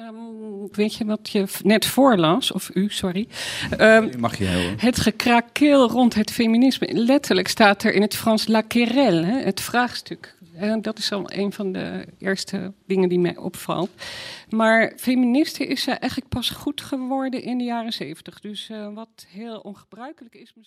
Um, weet je wat je net voorlas, of u, sorry. Um, Mag je heel. Het gekrakeel rond het feminisme. Letterlijk staat er in het Frans la querelle, het vraagstuk. En dat is al een van de eerste dingen die mij opvalt. Maar feministen is ze eigenlijk pas goed geworden in de jaren zeventig. Dus uh, wat heel ongebruikelijk is misschien.